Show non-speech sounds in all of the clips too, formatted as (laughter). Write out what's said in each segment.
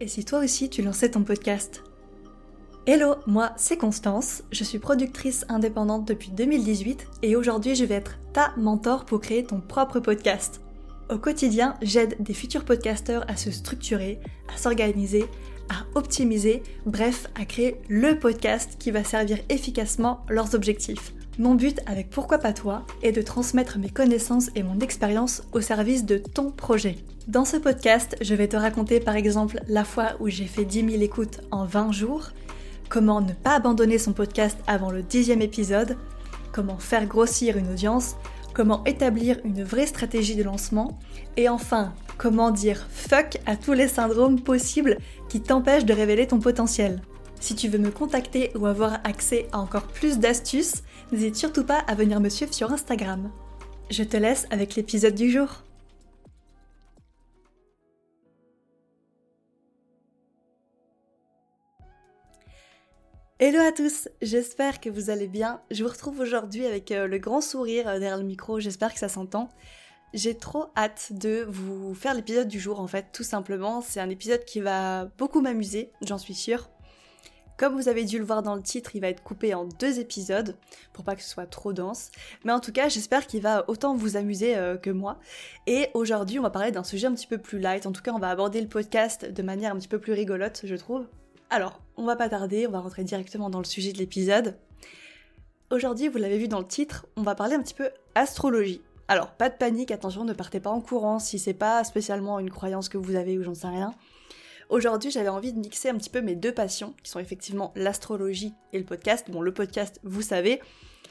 Et si toi aussi tu lançais ton podcast Hello, moi c'est Constance, je suis productrice indépendante depuis 2018 et aujourd'hui je vais être ta mentor pour créer ton propre podcast. Au quotidien, j'aide des futurs podcasteurs à se structurer, à s'organiser, à optimiser, bref, à créer le podcast qui va servir efficacement leurs objectifs. Mon but avec Pourquoi pas toi est de transmettre mes connaissances et mon expérience au service de ton projet. Dans ce podcast, je vais te raconter par exemple la fois où j'ai fait 10 000 écoutes en 20 jours, comment ne pas abandonner son podcast avant le dixième épisode, comment faire grossir une audience, comment établir une vraie stratégie de lancement, et enfin, comment dire fuck à tous les syndromes possibles qui t'empêchent de révéler ton potentiel. Si tu veux me contacter ou avoir accès à encore plus d'astuces, n'hésite surtout pas à venir me suivre sur Instagram. Je te laisse avec l'épisode du jour. Hello à tous, j'espère que vous allez bien. Je vous retrouve aujourd'hui avec euh, le grand sourire euh, derrière le micro, j'espère que ça s'entend. J'ai trop hâte de vous faire l'épisode du jour en fait, tout simplement. C'est un épisode qui va beaucoup m'amuser, j'en suis sûre. Comme vous avez dû le voir dans le titre, il va être coupé en deux épisodes pour pas que ce soit trop dense. Mais en tout cas, j'espère qu'il va autant vous amuser euh, que moi. Et aujourd'hui, on va parler d'un sujet un petit peu plus light. En tout cas, on va aborder le podcast de manière un petit peu plus rigolote, je trouve. Alors, on va pas tarder, on va rentrer directement dans le sujet de l'épisode. Aujourd'hui, vous l'avez vu dans le titre, on va parler un petit peu astrologie. Alors, pas de panique, attention, ne partez pas en courant si c'est pas spécialement une croyance que vous avez ou j'en sais rien. Aujourd'hui, j'avais envie de mixer un petit peu mes deux passions, qui sont effectivement l'astrologie et le podcast. Bon, le podcast, vous savez,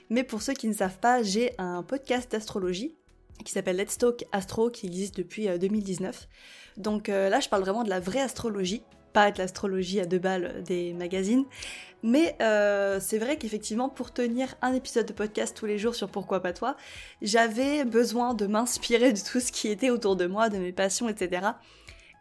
mais pour ceux qui ne savent pas, j'ai un podcast d'astrologie qui s'appelle Let's Talk Astro, qui existe depuis 2019. Euh, Donc euh, là, je parle vraiment de la vraie astrologie, pas de l'astrologie à deux balles des magazines. Mais euh, c'est vrai qu'effectivement, pour tenir un épisode de podcast tous les jours sur Pourquoi pas toi, j'avais besoin de m'inspirer de tout ce qui était autour de moi, de mes passions, etc.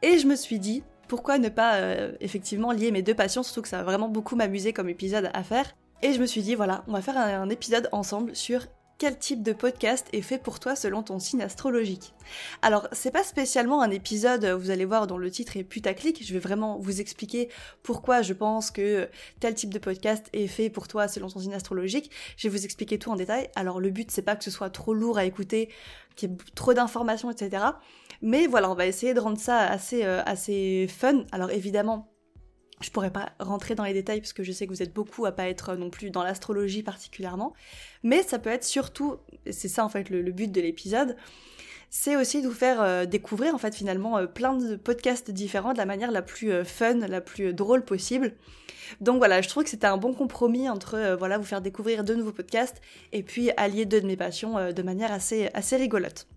Et je me suis dit, pourquoi ne pas euh, effectivement lier mes deux passions, surtout que ça va vraiment beaucoup m'amuser comme épisode à faire. Et je me suis dit, voilà, on va faire un, épisode ensemble sur quel type de podcast est fait pour toi selon ton signe astrologique. Alors, c'est pas spécialement un épisode, vous allez voir, dont le titre est putaclic, je vais vraiment vous expliquer pourquoi je pense que tel type de podcast est fait pour toi selon ton signe astrologique. Je vais vous expliquer tout en détail. Alors, le but, c'est pas que ce soit trop lourd à écouter, qu'il y ait trop d'informations, etc. Mais voilà, on va essayer de rendre ça assez, euh, assez fun. Alors, évidemment, je pourrais pas rentrer dans les détails parce que je sais que vous êtes beaucoup à pas être non plus dans l'astrologie particulièrement, mais ça peut être surtout, c'est ça en fait le, but de l'épisode, c'est aussi de vous faire euh, découvrir en fait finalement euh, plein de podcasts différents de la manière la plus euh, fun, la plus drôle possible. Donc voilà, je trouve que c'était un bon compromis entre voilà vous faire découvrir de nouveaux podcasts et puis allier deux de mes passions de manière assez assez rigolote.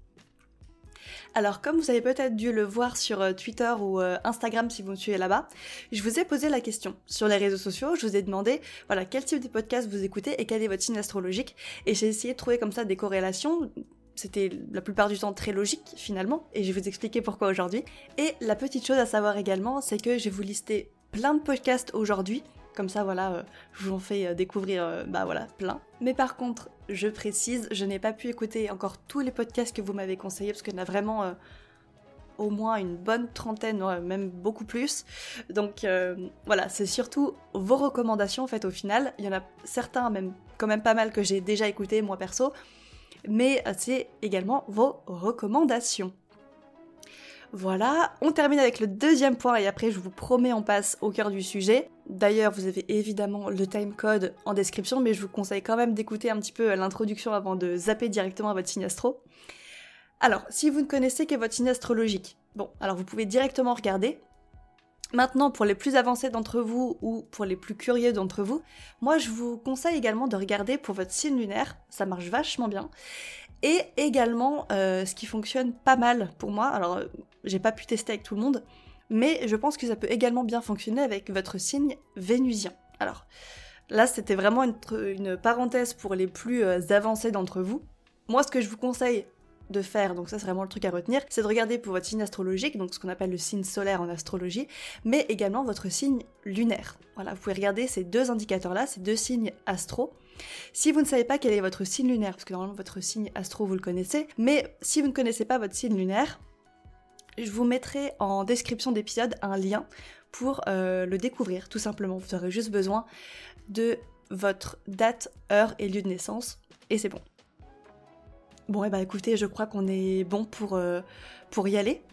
Alors comme vous avez peut-être dû le voir sur euh, Twitter ou euh, Instagram si vous me suivez là-bas, je vous ai posé la question sur les réseaux sociaux, je vous ai demandé voilà quel type de podcast vous écoutez et quel est votre signe astrologique. Et j'ai essayé de trouver comme ça des corrélations. C'était la plupart du temps très logique finalement, et je vais vous expliquer pourquoi aujourd'hui. Et la petite chose à savoir également, c'est que je vais vous lister plein de podcasts aujourd'hui comme ça, voilà, euh, je vous en fais euh, découvrir, euh, bah voilà, plein. Mais par contre, je précise, je n'ai pas pu écouter encore tous les podcasts que vous m'avez conseillés parce qu'il y en a vraiment au moins une bonne trentaine, même beaucoup plus. Donc voilà, c'est surtout vos recommandations en fait au final. Il y en a certains, même quand même pas mal que j'ai déjà écouté moi perso, mais c'est également vos recommandations. Voilà, on termine avec le deuxième point et après je vous promets on passe au cœur du sujet. D'ailleurs vous avez évidemment le timecode en description mais je vous conseille quand même d'écouter un petit peu l'introduction avant de zapper directement à votre signe astro. Alors, si vous ne connaissez que votre signe astrologique, bon, alors vous pouvez directement regarder. Maintenant, pour les plus avancés d'entre vous ou pour les plus curieux d'entre vous, moi je vous conseille également de regarder pour votre signe lunaire, ça marche vachement bien. Et également, euh, ce qui fonctionne pas mal pour moi, alors euh, j'ai pas pu tester avec tout le monde, mais je pense que ça peut également bien fonctionner avec votre signe vénusien. Alors là, c'était vraiment une, parenthèse pour les plus euh, avancés d'entre vous. Moi, ce que je vous conseille de faire, donc ça c'est vraiment le truc à retenir, c'est de regarder pour votre signe astrologique, donc ce qu'on appelle le signe solaire en astrologie, mais également votre signe lunaire. Voilà, vous pouvez regarder ces deux indicateurs-là, ces deux signes astro. Si vous ne savez pas quel est votre signe lunaire, parce que normalement votre signe astro vous le connaissez, mais si vous ne connaissez pas votre signe lunaire, je vous mettrai en description d'épisode un lien pour euh, le découvrir, tout simplement. Vous aurez juste besoin de votre date, heure et lieu de naissance, et c'est bon. Bon, et eh bah ben, écoutez, je crois qu'on est bon pour, euh, pour y aller.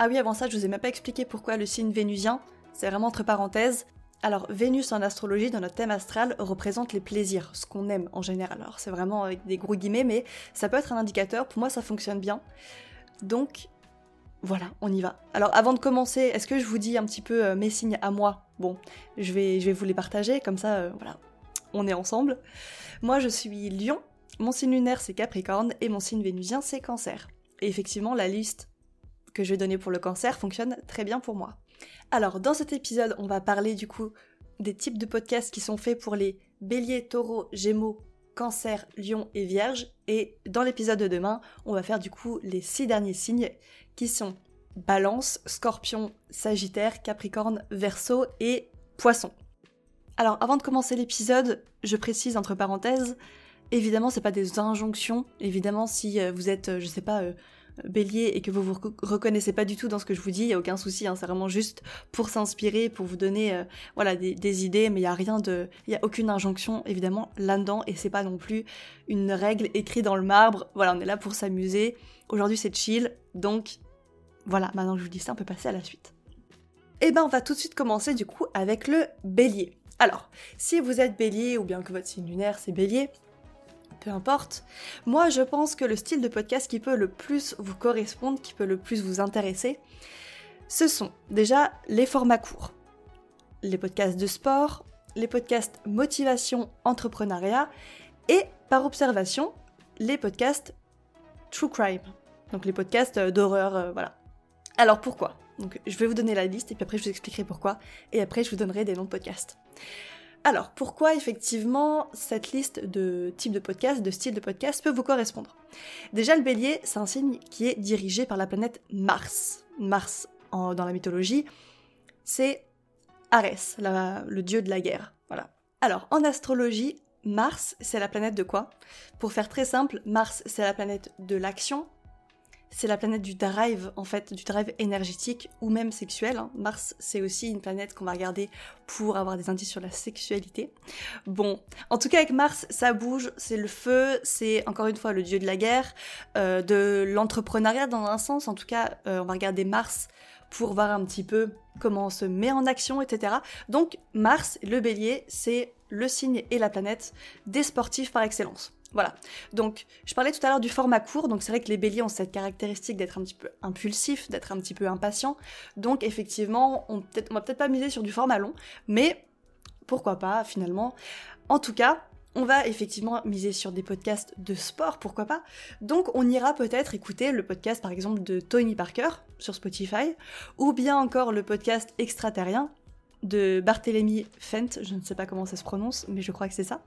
Ah oui, avant ça, je vous ai même pas expliqué pourquoi le signe vénusien, c'est vraiment entre parenthèses. Alors, Vénus en astrologie, dans notre thème astral, représente les plaisirs, ce qu'on aime en général. Alors, c'est vraiment avec des gros guillemets, mais ça peut être un indicateur. Pour moi, ça fonctionne bien. Donc, voilà, on y va. Alors avant de commencer, est-ce que je vous dis un petit peu euh, mes signes à moi? Bon, je vais, vous les partager, comme ça, euh, voilà, on est ensemble. Moi, je suis lion, mon signe lunaire c'est Capricorne et mon signe vénusien c'est Cancer. Et effectivement, la liste que je vais donner pour le cancer fonctionne très bien pour moi. Alors, dans cet épisode, on va parler du coup des types de podcasts qui sont faits pour les béliers, taureaux, gémeaux, cancer, lion et vierge. Et dans l'épisode de demain, on va faire du coup les six derniers signes qui sont balance, scorpion, sagittaire, capricorne, verseau et poisson. Alors avant de commencer l'épisode, je précise entre parenthèses, évidemment c'est pas des injonctions, évidemment si euh, vous êtes, euh, je sais pas, euh, bélier et que vous vous reconnaissez pas du tout dans ce que je vous dis, il y a aucun souci, hein, c'est vraiment juste pour s'inspirer, pour vous donner voilà des, idées, mais il y a rien de, il y a aucune injonction évidemment là-dedans et c'est pas non plus une règle écrite dans le marbre. Voilà, on est là pour s'amuser. Aujourd'hui c'est chill, donc voilà, maintenant que je vous dis ça, on peut passer à la suite. Et eh ben on va tout de suite commencer du coup avec le bélier. Alors, si vous êtes bélier ou bien que votre signe lunaire c'est bélier, peu importe, moi je pense que le style de podcast qui peut le plus vous correspondre, qui peut le plus vous intéresser, ce sont déjà les formats courts. Les podcasts de sport, les podcasts motivation, entrepreneuriat et par observation, les podcasts true crime. Donc les podcasts d'horreur, euh, voilà. Alors pourquoi? Donc je vais vous donner la liste et puis après je vous expliquerai pourquoi et après je vous donnerai des noms de podcasts. Alors pourquoi effectivement cette liste de types de podcasts, de styles de podcasts peut vous correspondre? Déjà le bélier, c'est un signe qui est dirigé par la planète Mars. Mars dans la mythologie, c'est Arès, le dieu de la guerre. Alors en astrologie, Mars, c'est la planète de quoi? Pour faire très simple, Mars, c'est la planète de l'action, c'est la planète du drive, en fait, du drive énergétique ou même sexuel. Hein. Mars, c'est aussi une planète qu'on va regarder pour avoir des indices sur la sexualité. Bon, en tout cas avec Mars, ça bouge, c'est le feu, c'est encore une fois le dieu de la guerre, euh, de l'entrepreneuriat dans un sens. En tout cas, euh, on va regarder Mars pour voir un petit peu comment on se met en action, etc. Donc Mars, le bélier, c'est le signe et la planète des sportifs par excellence. Voilà. Donc, je parlais tout à l'heure du format court, donc c'est vrai que les béliers ont cette caractéristique d'être un petit peu impulsif, d'être un petit peu impatient. Donc, effectivement, on, peut va peut-être pas miser sur du format long, mais pourquoi pas, finalement. En tout cas, on va effectivement miser sur des podcasts de sport, pourquoi pas. Donc, on ira peut-être écouter le podcast, par exemple, de Tony Parker sur Spotify, ou bien encore le podcast extraterrien de Barthélemy Fent, je ne sais pas comment ça se prononce, mais je crois que c'est ça.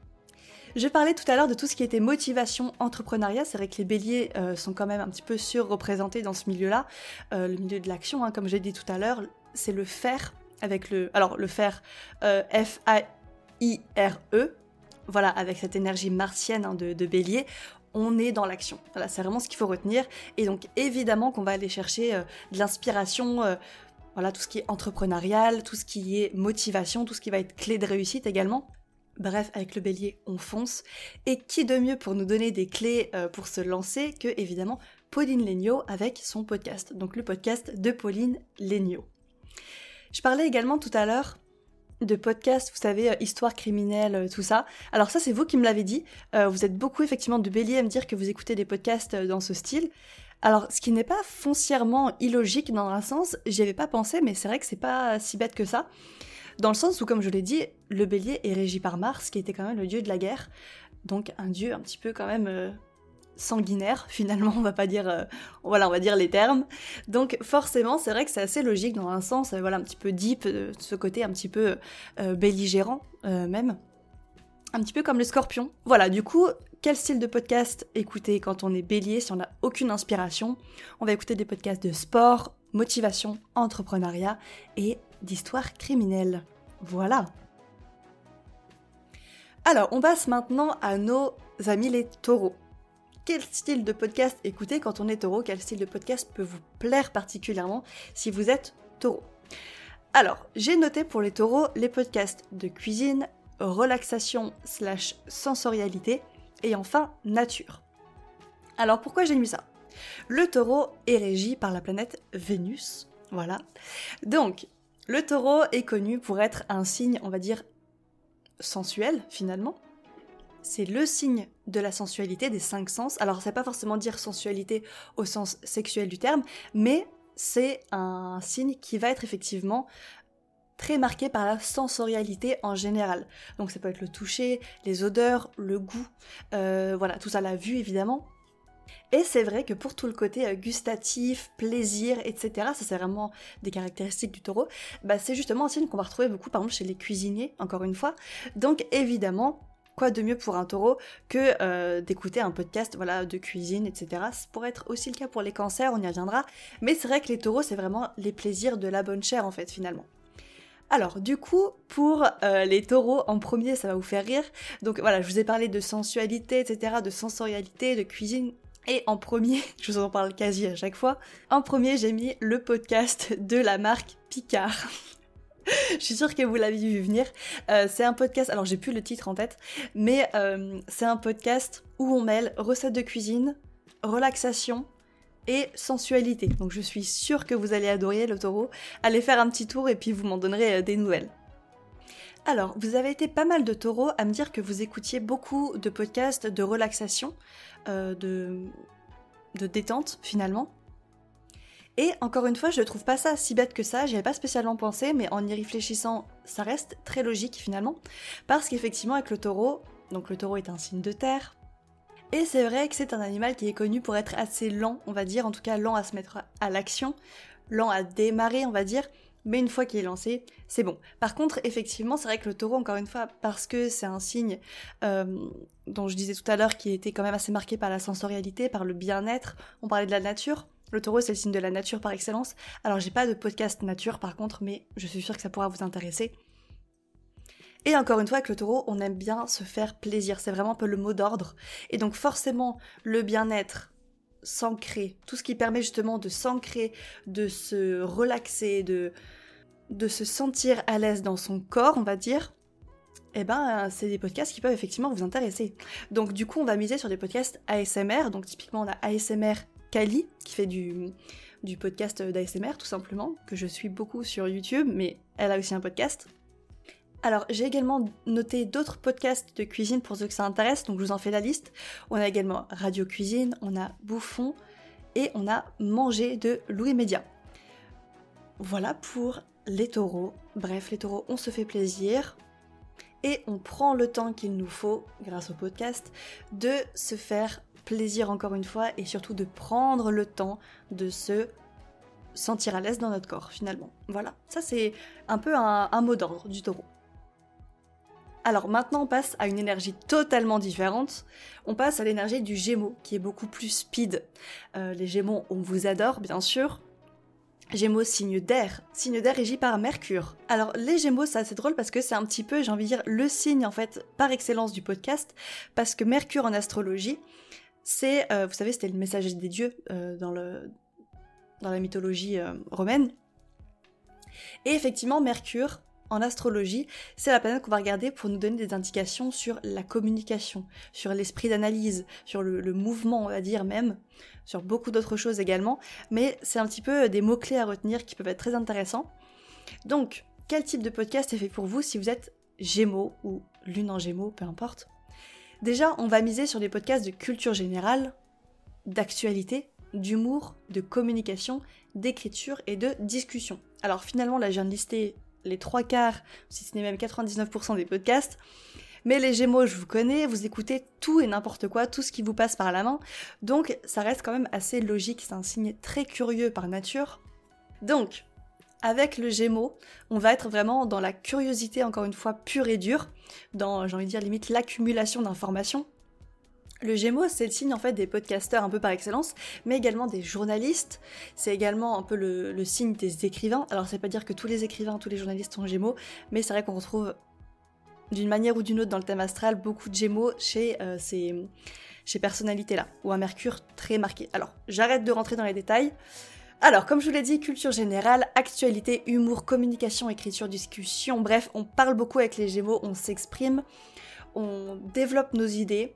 Je parlais tout à l'heure de tout ce qui était motivation, entrepreneuriat. C'est vrai que les béliers euh, sont quand même un petit peu surreprésentés dans ce milieu-là. Euh, le milieu de l'action, hein, comme j'ai dit tout à l'heure, c'est le faire avec le... Alors le faire euh, F-A-I-R-E, voilà, avec cette énergie martienne hein, de, bélier on est dans l'action. Voilà, c'est vraiment ce qu'il faut retenir. Et donc évidemment qu'on va aller chercher de l'inspiration, voilà, tout ce qui est entrepreneurial, tout ce qui est motivation, tout ce qui va être clé de réussite également. Bref, avec le bélier, on fonce. Et qui de mieux pour nous donner des clés euh, pour se lancer que, évidemment, Pauline Legnaud avec son podcast. Donc le podcast de Pauline Legnaud. Je parlais également tout à l'heure de podcasts, vous savez, euh, histoire criminelle, euh, tout ça. Alors ça, c'est vous qui me l'avez dit. vous êtes beaucoup effectivement de bélier à me dire que vous écoutez des podcasts dans ce style. Alors, ce qui n'est pas foncièrement illogique dans un sens, j'y avais pas pensé, mais c'est vrai que c'est pas si bête que ça. Dans le sens où, comme je l'ai dit, le bélier est régi par Mars, qui était quand même le dieu de la guerre. Donc un dieu un petit peu quand même euh, sanguinaire, (laughs) finalement, on va pas dire, euh, voilà, on va dire les termes. Donc forcément, c'est vrai que c'est assez logique dans un sens, euh, voilà, un petit peu deep, de ce côté un petit peu belligérant même. Un petit peu comme le scorpion. Voilà, du coup, quel style de podcast écouter quand on est bélier si on n'a aucune inspiration? On va écouter des podcasts de sport, motivation, entrepreneuriat et d'histoire criminelle. Voilà. Alors, on passe maintenant à nos amis les taureaux. quel style de podcast écouter quand on est taureau, quel style de podcast peut vous plaire particulièrement si vous êtes taureau? Alors, j'ai noté pour les taureaux les podcasts de cuisine, relaxation slash sensorialité et enfin nature. Alors pourquoi j'ai mis ça? Le taureau est régi par la planète Vénus, voilà. Donc, le taureau est connu pour être un signe, on va dire, sensuel finalement. C'est le signe de la sensualité des cinq sens. Alors, ça pas forcément dire sensualité au sens sexuel du terme, mais c'est un signe qui va être effectivement très marqué par la sensorialité en général. Donc ça peut être le toucher, les odeurs, le goût, euh, voilà, tout ça, la vue évidemment. Et c'est vrai que pour tout le côté euh, gustatif, plaisir, etc., ça c'est vraiment des caractéristiques du taureau, bah c'est justement un signe qu'on va retrouver beaucoup par exemple chez les cuisiniers, encore une fois. Donc évidemment, quoi de mieux pour un taureau que euh, d'écouter un podcast voilà, de cuisine, etc. Ça pourrait être aussi le cas pour les cancers, on y reviendra. Mais c'est vrai que les taureaux, c'est vraiment les plaisirs de la bonne chair, en fait, finalement. Alors, du coup, pour euh, les taureaux, en premier, ça va vous faire rire. Donc voilà, je vous ai parlé de sensualité, etc., de sensorialité, de cuisine. Et en premier, (laughs) je vous en parle quasi à chaque fois, en premier, j'ai mis le podcast de la marque Picard. (laughs) je suis sûre que vous l'avez vu venir. Euh, c'est un podcast, alors j'ai plus le titre en tête, mais euh, c'est un podcast où on mêle recettes de cuisine, relaxation et sensualité. Donc je suis sûre que vous allez adorer le taureau. Allez faire un petit tour et puis vous m'en donnerez euh, des nouvelles. Alors, vous avez été pas mal de taureaux à me dire que vous écoutiez beaucoup de podcasts de relaxation, de, de détente finalement. Et encore une fois, je ne trouve pas ça si bête que ça, j'y avais pas spécialement pensé, mais en y réfléchissant, ça reste très logique finalement. Parce qu'effectivement, avec le taureau, donc le taureau est un signe de terre, et c'est vrai que c'est un animal qui est connu pour être assez lent, on va dire, en tout cas lent à se mettre à l'action, lent à démarrer, on va dire, mais une fois qu'il est lancé, c'est bon. Par contre, effectivement, c'est vrai que le taureau, encore une fois, parce que c'est un signe euh, dont je disais tout à l'heure qui était quand même assez marqué par la sensorialité, par le bien-être, on parlait de la nature, le taureau, c'est le signe de la nature par excellence. Alors, j'ai pas de podcast nature par contre, mais je suis sûre que ça pourra vous intéresser. Et encore une fois, avec le taureau, on aime bien se faire plaisir. C'est vraiment un peu le mot d'ordre. Et donc, forcément, le bien-être, s'ancrer, tout ce qui permet justement de s'ancrer, de se relaxer, de, se sentir à l'aise dans son corps, on va dire, eh ben, c'est des podcasts qui peuvent effectivement vous intéresser. Donc, du coup, on va miser sur des podcasts ASMR. Donc, typiquement, on a ASMR Kali, qui fait du, du podcast d'ASMR tout simplement, que je suis beaucoup sur YouTube, mais elle a aussi un podcast. Alors j'ai également noté d'autres podcasts de cuisine pour ceux que ça intéresse, donc je vous en fais la liste. On a également Radio Cuisine, on a Bouffon et on a Manger de Louis Média. Voilà pour les taureaux. Bref, les taureaux, on se fait plaisir et on prend le temps qu'il nous faut, grâce au podcast, de se faire plaisir encore une fois et surtout de prendre le temps de se sentir à l'aise dans notre corps finalement. Voilà, ça c'est un peu un, mot d'ordre du taureau. Alors maintenant on passe à une énergie totalement différente. On passe à l'énergie du Gémeaux qui est beaucoup plus speed. Euh, les Gémeaux, on vous adore bien sûr. Gémeaux, signe d'air, signe d'air régi par Mercure. Alors les Gémeaux, c'est assez drôle parce que c'est un petit peu, j'ai envie de dire, le signe en fait par excellence du podcast, parce que Mercure en astrologie, c'est, euh, vous savez, c'était le messager des dieux euh, dans, la mythologie romaine. Et effectivement, Mercure, en astrologie, c'est la planète qu'on va regarder pour nous donner des indications sur la communication, sur l'esprit d'analyse, sur le, le, mouvement, on va dire même, sur beaucoup d'autres choses également. Mais c'est un petit peu des mots-clés à retenir qui peuvent être très intéressants. Donc, quel type de podcast est fait pour vous si vous êtes Gémeaux ou Lune en Gémeaux, peu importe? Déjà, on va miser sur des podcasts de culture générale, d'actualité, d'humour, de communication, d'écriture et de discussion. Alors finalement, là, je viens de lister les trois quarts, si ce n'est même 99% des podcasts. Mais les Gémeaux, je vous connais, vous écoutez tout et n'importe quoi, tout ce qui vous passe par la main. Donc ça reste quand même assez logique, c'est un signe très curieux par nature. Donc, avec le Gémeaux, on va être vraiment dans la curiosité, encore une fois, pure et dure, dans, j'ai envie de dire, limite l'accumulation d'informations. Le Gémeaux, c'est le signe en fait des podcasteurs un peu par excellence, mais également des journalistes. C'est également un peu le, signe des écrivains. Alors, c'est pas dire que tous les écrivains, tous les journalistes sont Gémeaux, mais c'est vrai qu'on retrouve d'une manière ou d'une autre dans le thème astral beaucoup de Gémeaux chez euh, ces, ces personnalités-là, ou un Mercure très marqué. Alors, j'arrête de rentrer dans les détails. Alors, comme je vous l'ai dit, culture générale, actualité, humour, communication, écriture, discussion, bref, on parle beaucoup avec les Gémeaux, on s'exprime, on développe nos idées,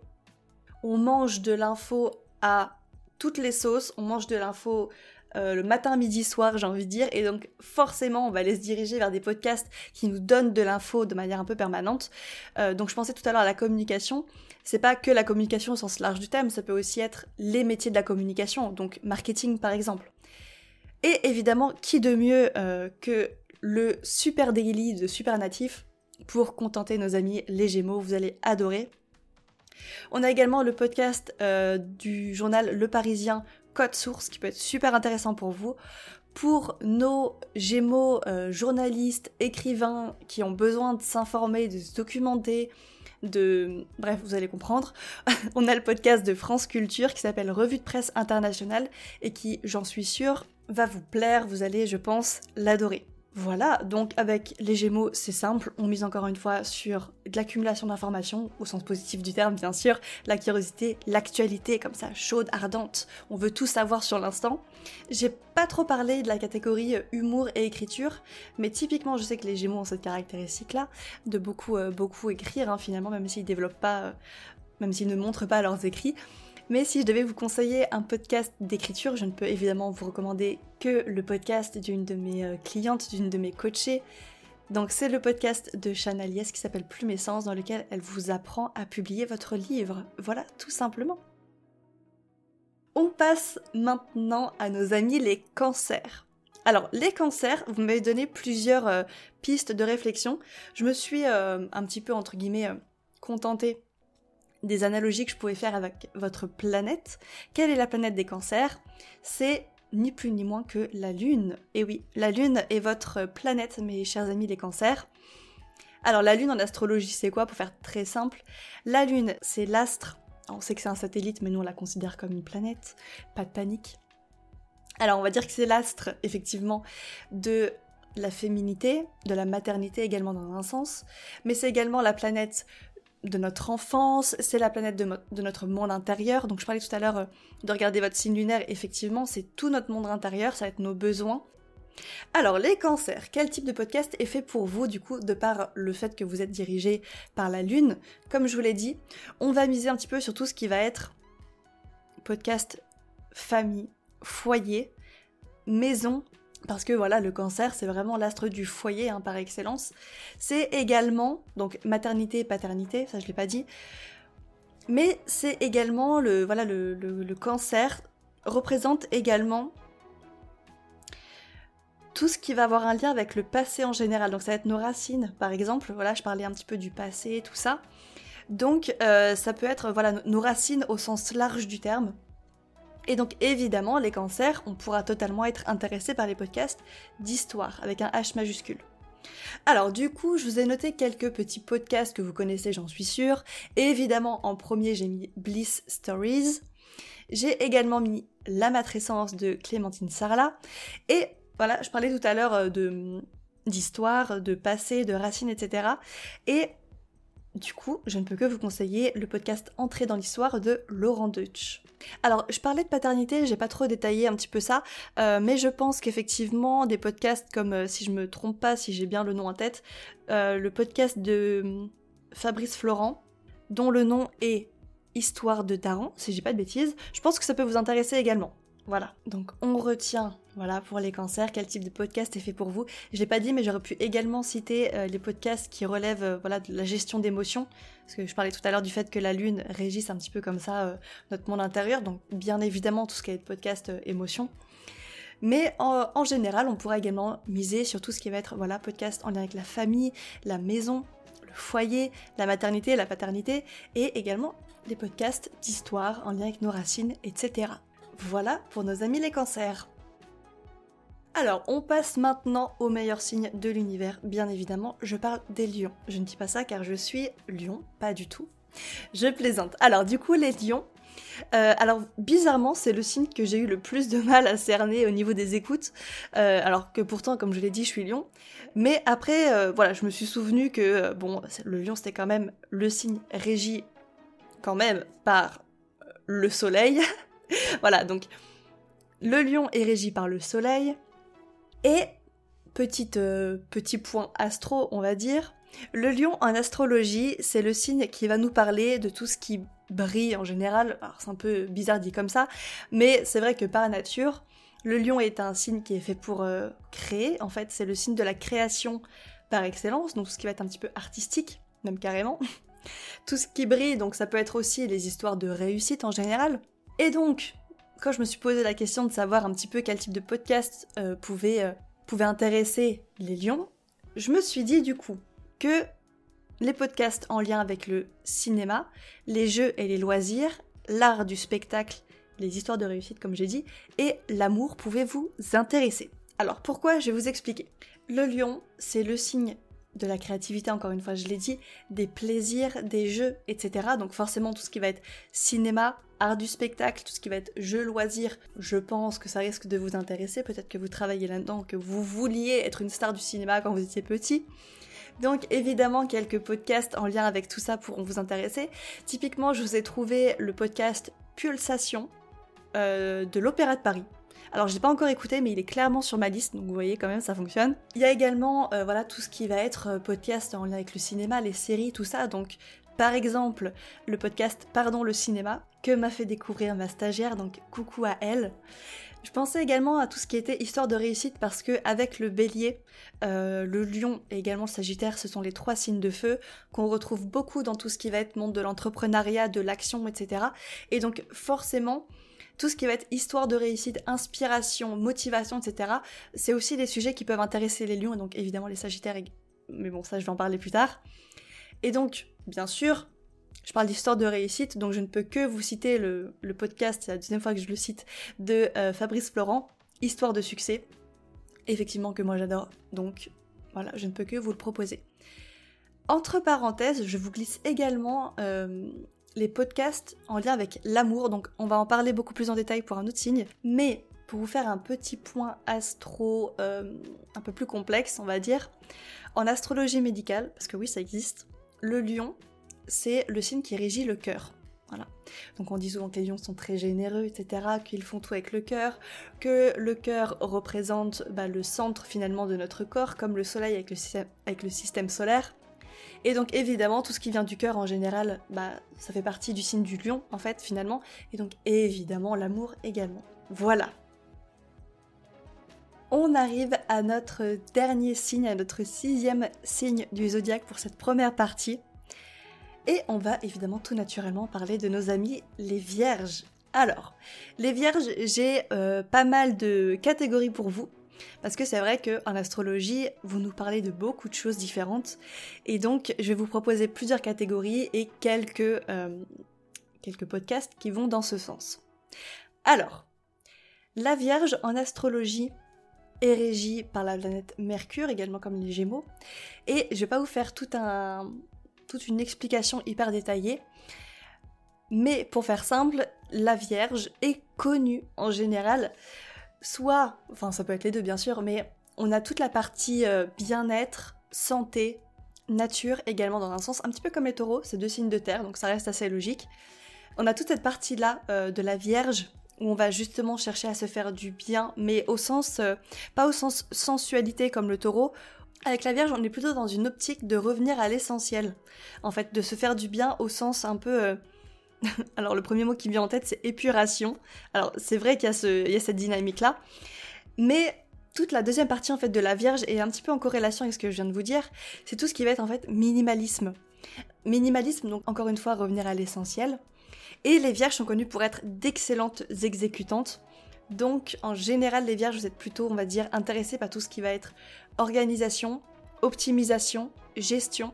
on mange de l'info à toutes les sauces, on mange de l'info euh, le matin, midi, soir, j'ai envie de dire, et donc forcément, on va aller se diriger vers des podcasts qui nous donnent de l'info de manière un peu permanente. Euh, donc je pensais tout à l'heure à la communication. C'est pas que la communication au sens large du thème, ça peut aussi être les métiers de la communication, donc marketing par exemple. Et évidemment, qui de mieux euh, que le super daily de Super Natif pour contenter nos amis les Gémeaux, vous allez adorer. On a également le podcast du journal Le Parisien code source qui peut être super intéressant pour vous. Pour nos gémeaux euh, journalistes, écrivains qui ont besoin de s'informer, de se documenter, de... Bref, vous allez comprendre. (laughs) On a le podcast de France Culture qui s'appelle Revue de presse internationale et qui, j'en suis sûre, va vous plaire. Vous allez, je pense, l'adorer. Voilà, donc avec les Gémeaux, c'est simple, on mise encore une fois sur de l'accumulation d'informations, au sens positif du terme bien sûr, la curiosité, l'actualité comme ça, chaude, ardente, on veut tout savoir sur l'instant. J'ai pas trop parlé de la catégorie euh, humour et écriture, mais typiquement je sais que les Gémeaux ont cette caractéristique-là, de beaucoup, euh, beaucoup écrire hein, finalement, même s'ils développent pas, euh, même s'ils ne montrent pas leurs écrits. Mais si je devais vous conseiller un podcast d'écriture, je ne peux évidemment vous recommander que le podcast d'une de mes euh, clientes, d'une de mes coachées. Donc c'est le podcast de Chana Lies qui s'appelle Plume Essence dans lequel elle vous apprend à publier votre livre. Voilà, tout simplement. On passe maintenant à nos amis les cancers. Alors, les cancers, vous m'avez donné plusieurs euh, pistes de réflexion. Je me suis euh, un petit peu, entre guillemets, contentée des analogies que je pouvais faire avec votre planète. Quelle est la planète des cancers? C'est ni plus ni moins que la Lune. Et oui, la Lune est votre planète, mes chers amis les cancers. Alors la Lune en astrologie, c'est quoi? Pour faire très simple, la Lune, c'est l'astre. On sait que c'est un satellite, mais nous on la considère comme une planète. Pas de panique. Alors on va dire que c'est l'astre, effectivement, de la féminité, de la maternité également dans un sens, mais c'est également la planète de notre enfance, c'est la planète de, notre monde intérieur. Donc je parlais tout à l'heure euh, de regarder votre signe lunaire, effectivement, c'est tout notre monde intérieur, ça va être nos besoins. Alors les cancers, quel type de podcast est fait pour vous du coup de par le fait que vous êtes dirigé par la lune? Comme je vous l'ai dit, on va miser un petit peu sur tout ce qui va être podcast famille, foyer, maison parce que voilà, le cancer, c'est vraiment l'astre du foyer hein, par excellence. C'est également, donc maternité et paternité, ça je l'ai pas dit, mais c'est également le, voilà, le, le, cancer représente également tout ce qui va avoir un lien avec le passé en général. Donc ça va être nos racines, par exemple. Voilà, je parlais un petit peu du passé, tout ça. Donc euh, ça peut être voilà nos racines au sens large du terme. Et donc évidemment, les cancers, on pourra totalement être intéressé par les podcasts d'histoire, avec un H majuscule. Alors du coup, je vous ai noté quelques petits podcasts que vous connaissez, j'en suis sûre. évidemment, en premier, j'ai mis Bliss Stories. J'ai également mis La matrescence de Clémentine Sarla. Et voilà, je parlais tout à l'heure euh, de d'histoire, de passé, de racines, etc. Et du coup, je ne peux que vous conseiller le podcast Entrée dans l'histoire de Laurent Deutsch. Alors, je parlais de paternité, j'ai pas trop détaillé un petit peu ça, euh, mais je pense qu'effectivement, des podcasts comme, euh, si je me trompe pas, si j'ai bien le nom en tête, euh, le podcast de hum, Fabrice Florent, dont le nom est Histoire de Daron, si j'ai pas de bêtises, je pense que ça peut vous intéresser également. Voilà, donc on retient, voilà, pour les cancers, quel type de podcast est fait pour vous. Je l'ai pas dit, mais j'aurais pu également citer euh, les podcasts qui relèvent, euh, voilà, de la gestion d'émotions, parce que je parlais tout à l'heure du fait que la lune régisse un petit peu comme ça euh, notre monde intérieur, donc bien évidemment tout ce qui est podcast émotions. Mais en, général, on pourra également miser sur tout ce qui va être, voilà, podcast en lien avec la famille, la maison, le foyer, la maternité, la paternité, et également les podcasts d'histoire en lien avec nos racines, etc. Voilà pour nos amis les cancers. Alors, on passe maintenant au meilleur signe de l'univers, bien évidemment, je parle des lions. Je ne dis pas ça car je suis lion, pas du tout. Je plaisante. Alors, du coup, les lions, Euh, alors bizarrement, c'est le signe que j'ai eu le plus de mal à cerner au niveau des écoutes, euh, alors que pourtant, comme je l'ai dit, je suis lion. Mais après, euh, voilà, je me suis souvenu que bon, le lion c'était quand même le signe régi quand même par le soleil. (laughs) (laughs) voilà, donc le lion est régi par le soleil. Et petite, petit point astro, on va dire, le lion en astrologie, c'est le signe qui va nous parler de tout ce qui brille en général. Alors c'est un peu bizarre dit comme ça, mais c'est vrai que par nature, le lion est un signe qui est fait pour euh, créer. En fait, c'est le signe de la création par excellence, donc tout ce qui va être un petit peu artistique, même carrément. (laughs) tout ce qui brille, donc ça peut être aussi les histoires de réussite en général. Et donc, quand je me suis posé la question de savoir un petit peu quel type de podcast euh, pouvait, euh, pouvait intéresser les lions, je me suis dit du coup que les podcasts en lien avec le cinéma, les jeux et les loisirs, l'art du spectacle, les histoires de réussite comme j'ai dit, et l'amour pouvaient vous intéresser. Alors pourquoi Je vais vous expliquer? Le lion, c'est le signe de la créativité, encore une fois, je l'ai dit, des plaisirs, des jeux, etc. Donc forcément tout ce qui va être cinéma, art du spectacle, tout ce qui va être jeux, loisirs, je pense que ça risque de vous intéresser. Peut-être que vous travaillez là-dedans, que vous vouliez être une star du cinéma quand vous étiez petit. Donc évidemment, quelques podcasts en lien avec tout ça pourront vous intéresser. Typiquement, je vous ai trouvé le podcast Pulsation euh, de l'Opéra de Paris. Alors, je l'ai pas encore écouté, mais il est clairement sur ma liste, donc vous voyez quand même, ça fonctionne. Il y a également, euh, voilà, tout ce qui va être euh, podcast en lien avec le cinéma, les séries, tout ça. Donc, par exemple, le podcast Pardon le cinéma, que m'a fait découvrir ma stagiaire, donc coucou à elle. Je pensais également à tout ce qui était histoire de réussite parce que avec le bélier, euh, le lion et également le sagittaire, ce sont les trois signes de feu qu'on retrouve beaucoup dans tout ce qui va être monde de l'entrepreneuriat, de l'action, etc. Et donc forcément, tout ce qui va être histoire de réussite, inspiration, motivation, etc. C'est aussi des sujets qui peuvent intéresser les lions et donc évidemment les sagittaires. Mais bon, ça je vais en parler plus tard. Et donc, bien sûr, je parle d'histoire de réussite, donc je ne peux que vous citer le, podcast, c'est la deuxième fois que je le cite, de euh, Fabrice Florent, Histoire de succès. Effectivement que moi j'adore, donc voilà, je ne peux que vous le proposer. Entre parenthèses, je vous glisse également euh, les podcasts en lien avec l'amour, donc on va en parler beaucoup plus en détail pour un autre signe, mais pour vous faire un petit point astro euh, un peu plus complexe, on va dire, en astrologie médicale, parce que oui, ça existe, le lion c'est le signe qui régit le cœur. Voilà. Donc on dit souvent que les lions sont très généreux, etc., qu'ils font tout avec le cœur, que le cœur représente bah, le centre finalement de notre corps, comme le soleil avec le, système, solaire. Et donc évidemment, tout ce qui vient du cœur en général, bah, ça fait partie du signe du lion en fait finalement, et donc évidemment l'amour également. Voilà. On arrive à notre dernier signe, à notre sixième signe du zodiaque pour cette première partie. Et on va évidemment tout naturellement parler de nos amis les vierges. Alors, les vierges, j'ai euh, pas mal de catégories pour vous. Parce que c'est vrai qu'en astrologie, vous nous parlez de beaucoup de choses différentes. Et donc, je vais vous proposer plusieurs catégories et quelques, euh, quelques podcasts qui vont dans ce sens. Alors, la Vierge en astrologie est régie par la planète Mercure, également comme les Gémeaux. Et je vais pas vous faire tout un, toute une explication hyper détaillée. Mais pour faire simple, la Vierge est connue en général, soit, enfin ça peut être les deux bien sûr, mais on a toute la partie euh, bien-être, santé, nature également dans un sens, un petit peu comme les taureaux, c'est deux signes de terre, donc ça reste assez logique. On a toute cette partie-là euh, de la Vierge où on va justement chercher à se faire du bien, mais au sens, euh, pas au sens sensualité comme le taureau, avec la Vierge, on est plutôt dans une optique de revenir à l'essentiel. En fait, de se faire du bien au sens un peu... (laughs) alors le premier mot qui me vient en tête, c'est épuration. Alors c'est vrai qu'il y, a cette dynamique-là. Mais toute la deuxième partie en fait de la Vierge est un petit peu en corrélation avec ce que je viens de vous dire. C'est tout ce qui va être en fait minimalisme. Minimalisme, donc encore une fois, revenir à l'essentiel. Et les Vierges sont connues pour être d'excellentes exécutantes. Donc en général, les vierges, vous êtes plutôt, on va dire, intéressés par tout ce qui va être organisation, optimisation, gestion.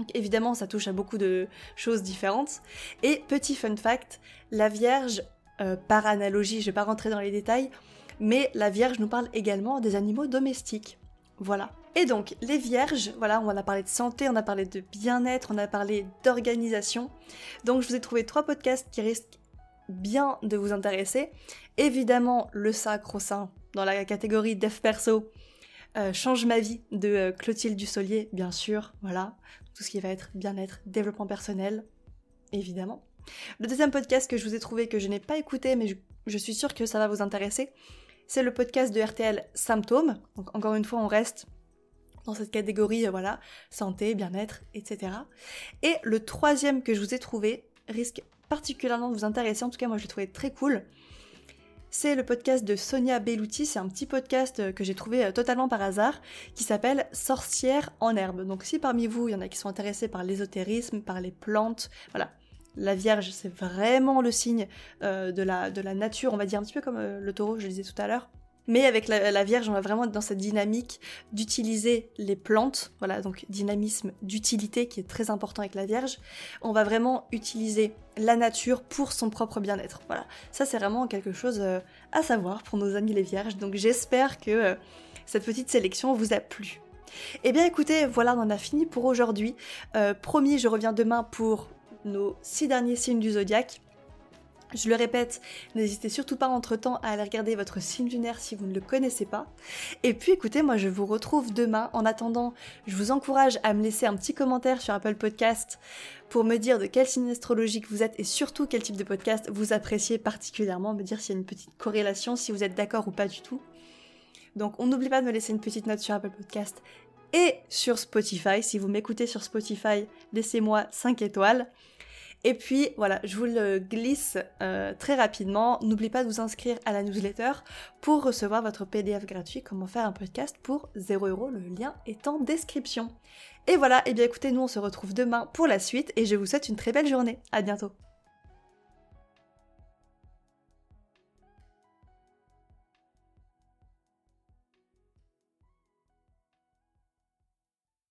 Donc évidemment, ça touche à beaucoup de choses différentes. Et petit fun fact, la Vierge, euh, par analogie, je vais pas rentrer dans les détails, mais la Vierge nous parle également des animaux domestiques. Voilà. Et donc, les vierges, voilà, on a parlé de santé, on a parlé de bien-être, on a parlé d'organisation. Donc, je vous ai trouvé trois podcasts qui risquent bien de vous intéresser. Évidemment, le sacro-saint dans la catégorie Dev Perso, euh, Change ma vie de euh, Clotilde Dussolier, bien sûr, voilà. Tout ce qui va être bien-être, développement personnel, évidemment. Le deuxième podcast que je vous ai trouvé, que je n'ai pas écouté, mais je, suis sûre que ça va vous intéresser, c'est le podcast de RTL Symptômes. Donc encore une fois, on reste dans cette catégorie, euh, voilà, santé, bien-être, etc. Et le troisième que je vous ai trouvé risque particulièrement de vous intéresser, en tout cas moi je l'ai trouvé très cool. C'est le podcast de Sonia Belluti, c'est un petit podcast euh, que j'ai trouvé euh, totalement par hasard, qui s'appelle Sorcière en herbe. Donc si parmi vous, il y en a qui sont intéressés par l'ésotérisme, par les plantes, voilà, la Vierge, c'est vraiment le signe euh, de, la, nature, on va dire un petit peu comme le taureau, je le disais tout à l'heure. Mais avec la, Vierge, on va vraiment être dans cette dynamique d'utiliser les plantes, voilà, donc dynamisme d'utilité qui est très important avec la Vierge. On va vraiment utiliser la nature pour son propre bien-être. Voilà, ça c'est vraiment quelque chose euh, à savoir pour nos amis les Vierges. Donc j'espère que cette petite sélection vous a plu. Eh bien écoutez, voilà, on en a fini pour aujourd'hui. promis, je reviens demain pour nos six derniers signes du zodiaque. Je le répète, n'hésitez surtout pas entre-temps à aller regarder votre signe lunaire si vous ne le connaissez pas. Et puis écoutez, moi je vous retrouve demain. En attendant, je vous encourage à me laisser un petit commentaire sur Apple Podcast pour me dire de quel signe astrologique vous êtes et surtout quel type de podcast vous appréciez particulièrement, me dire s'il y a une petite corrélation, si vous êtes d'accord ou pas du tout. Donc on n'oublie pas de me laisser une petite note sur Apple Podcast et sur Spotify. Si vous m'écoutez sur Spotify, laissez-moi 5 étoiles. Et puis voilà, je vous le glisse euh, très rapidement. N'oubliez pas de vous inscrire à la newsletter pour recevoir votre PDF gratuit Comment faire un podcast pour 0 euros. Le lien est en description. Et voilà, et eh bien écoutez, nous on se retrouve demain pour la suite et je vous souhaite une très belle journée. À bientôt.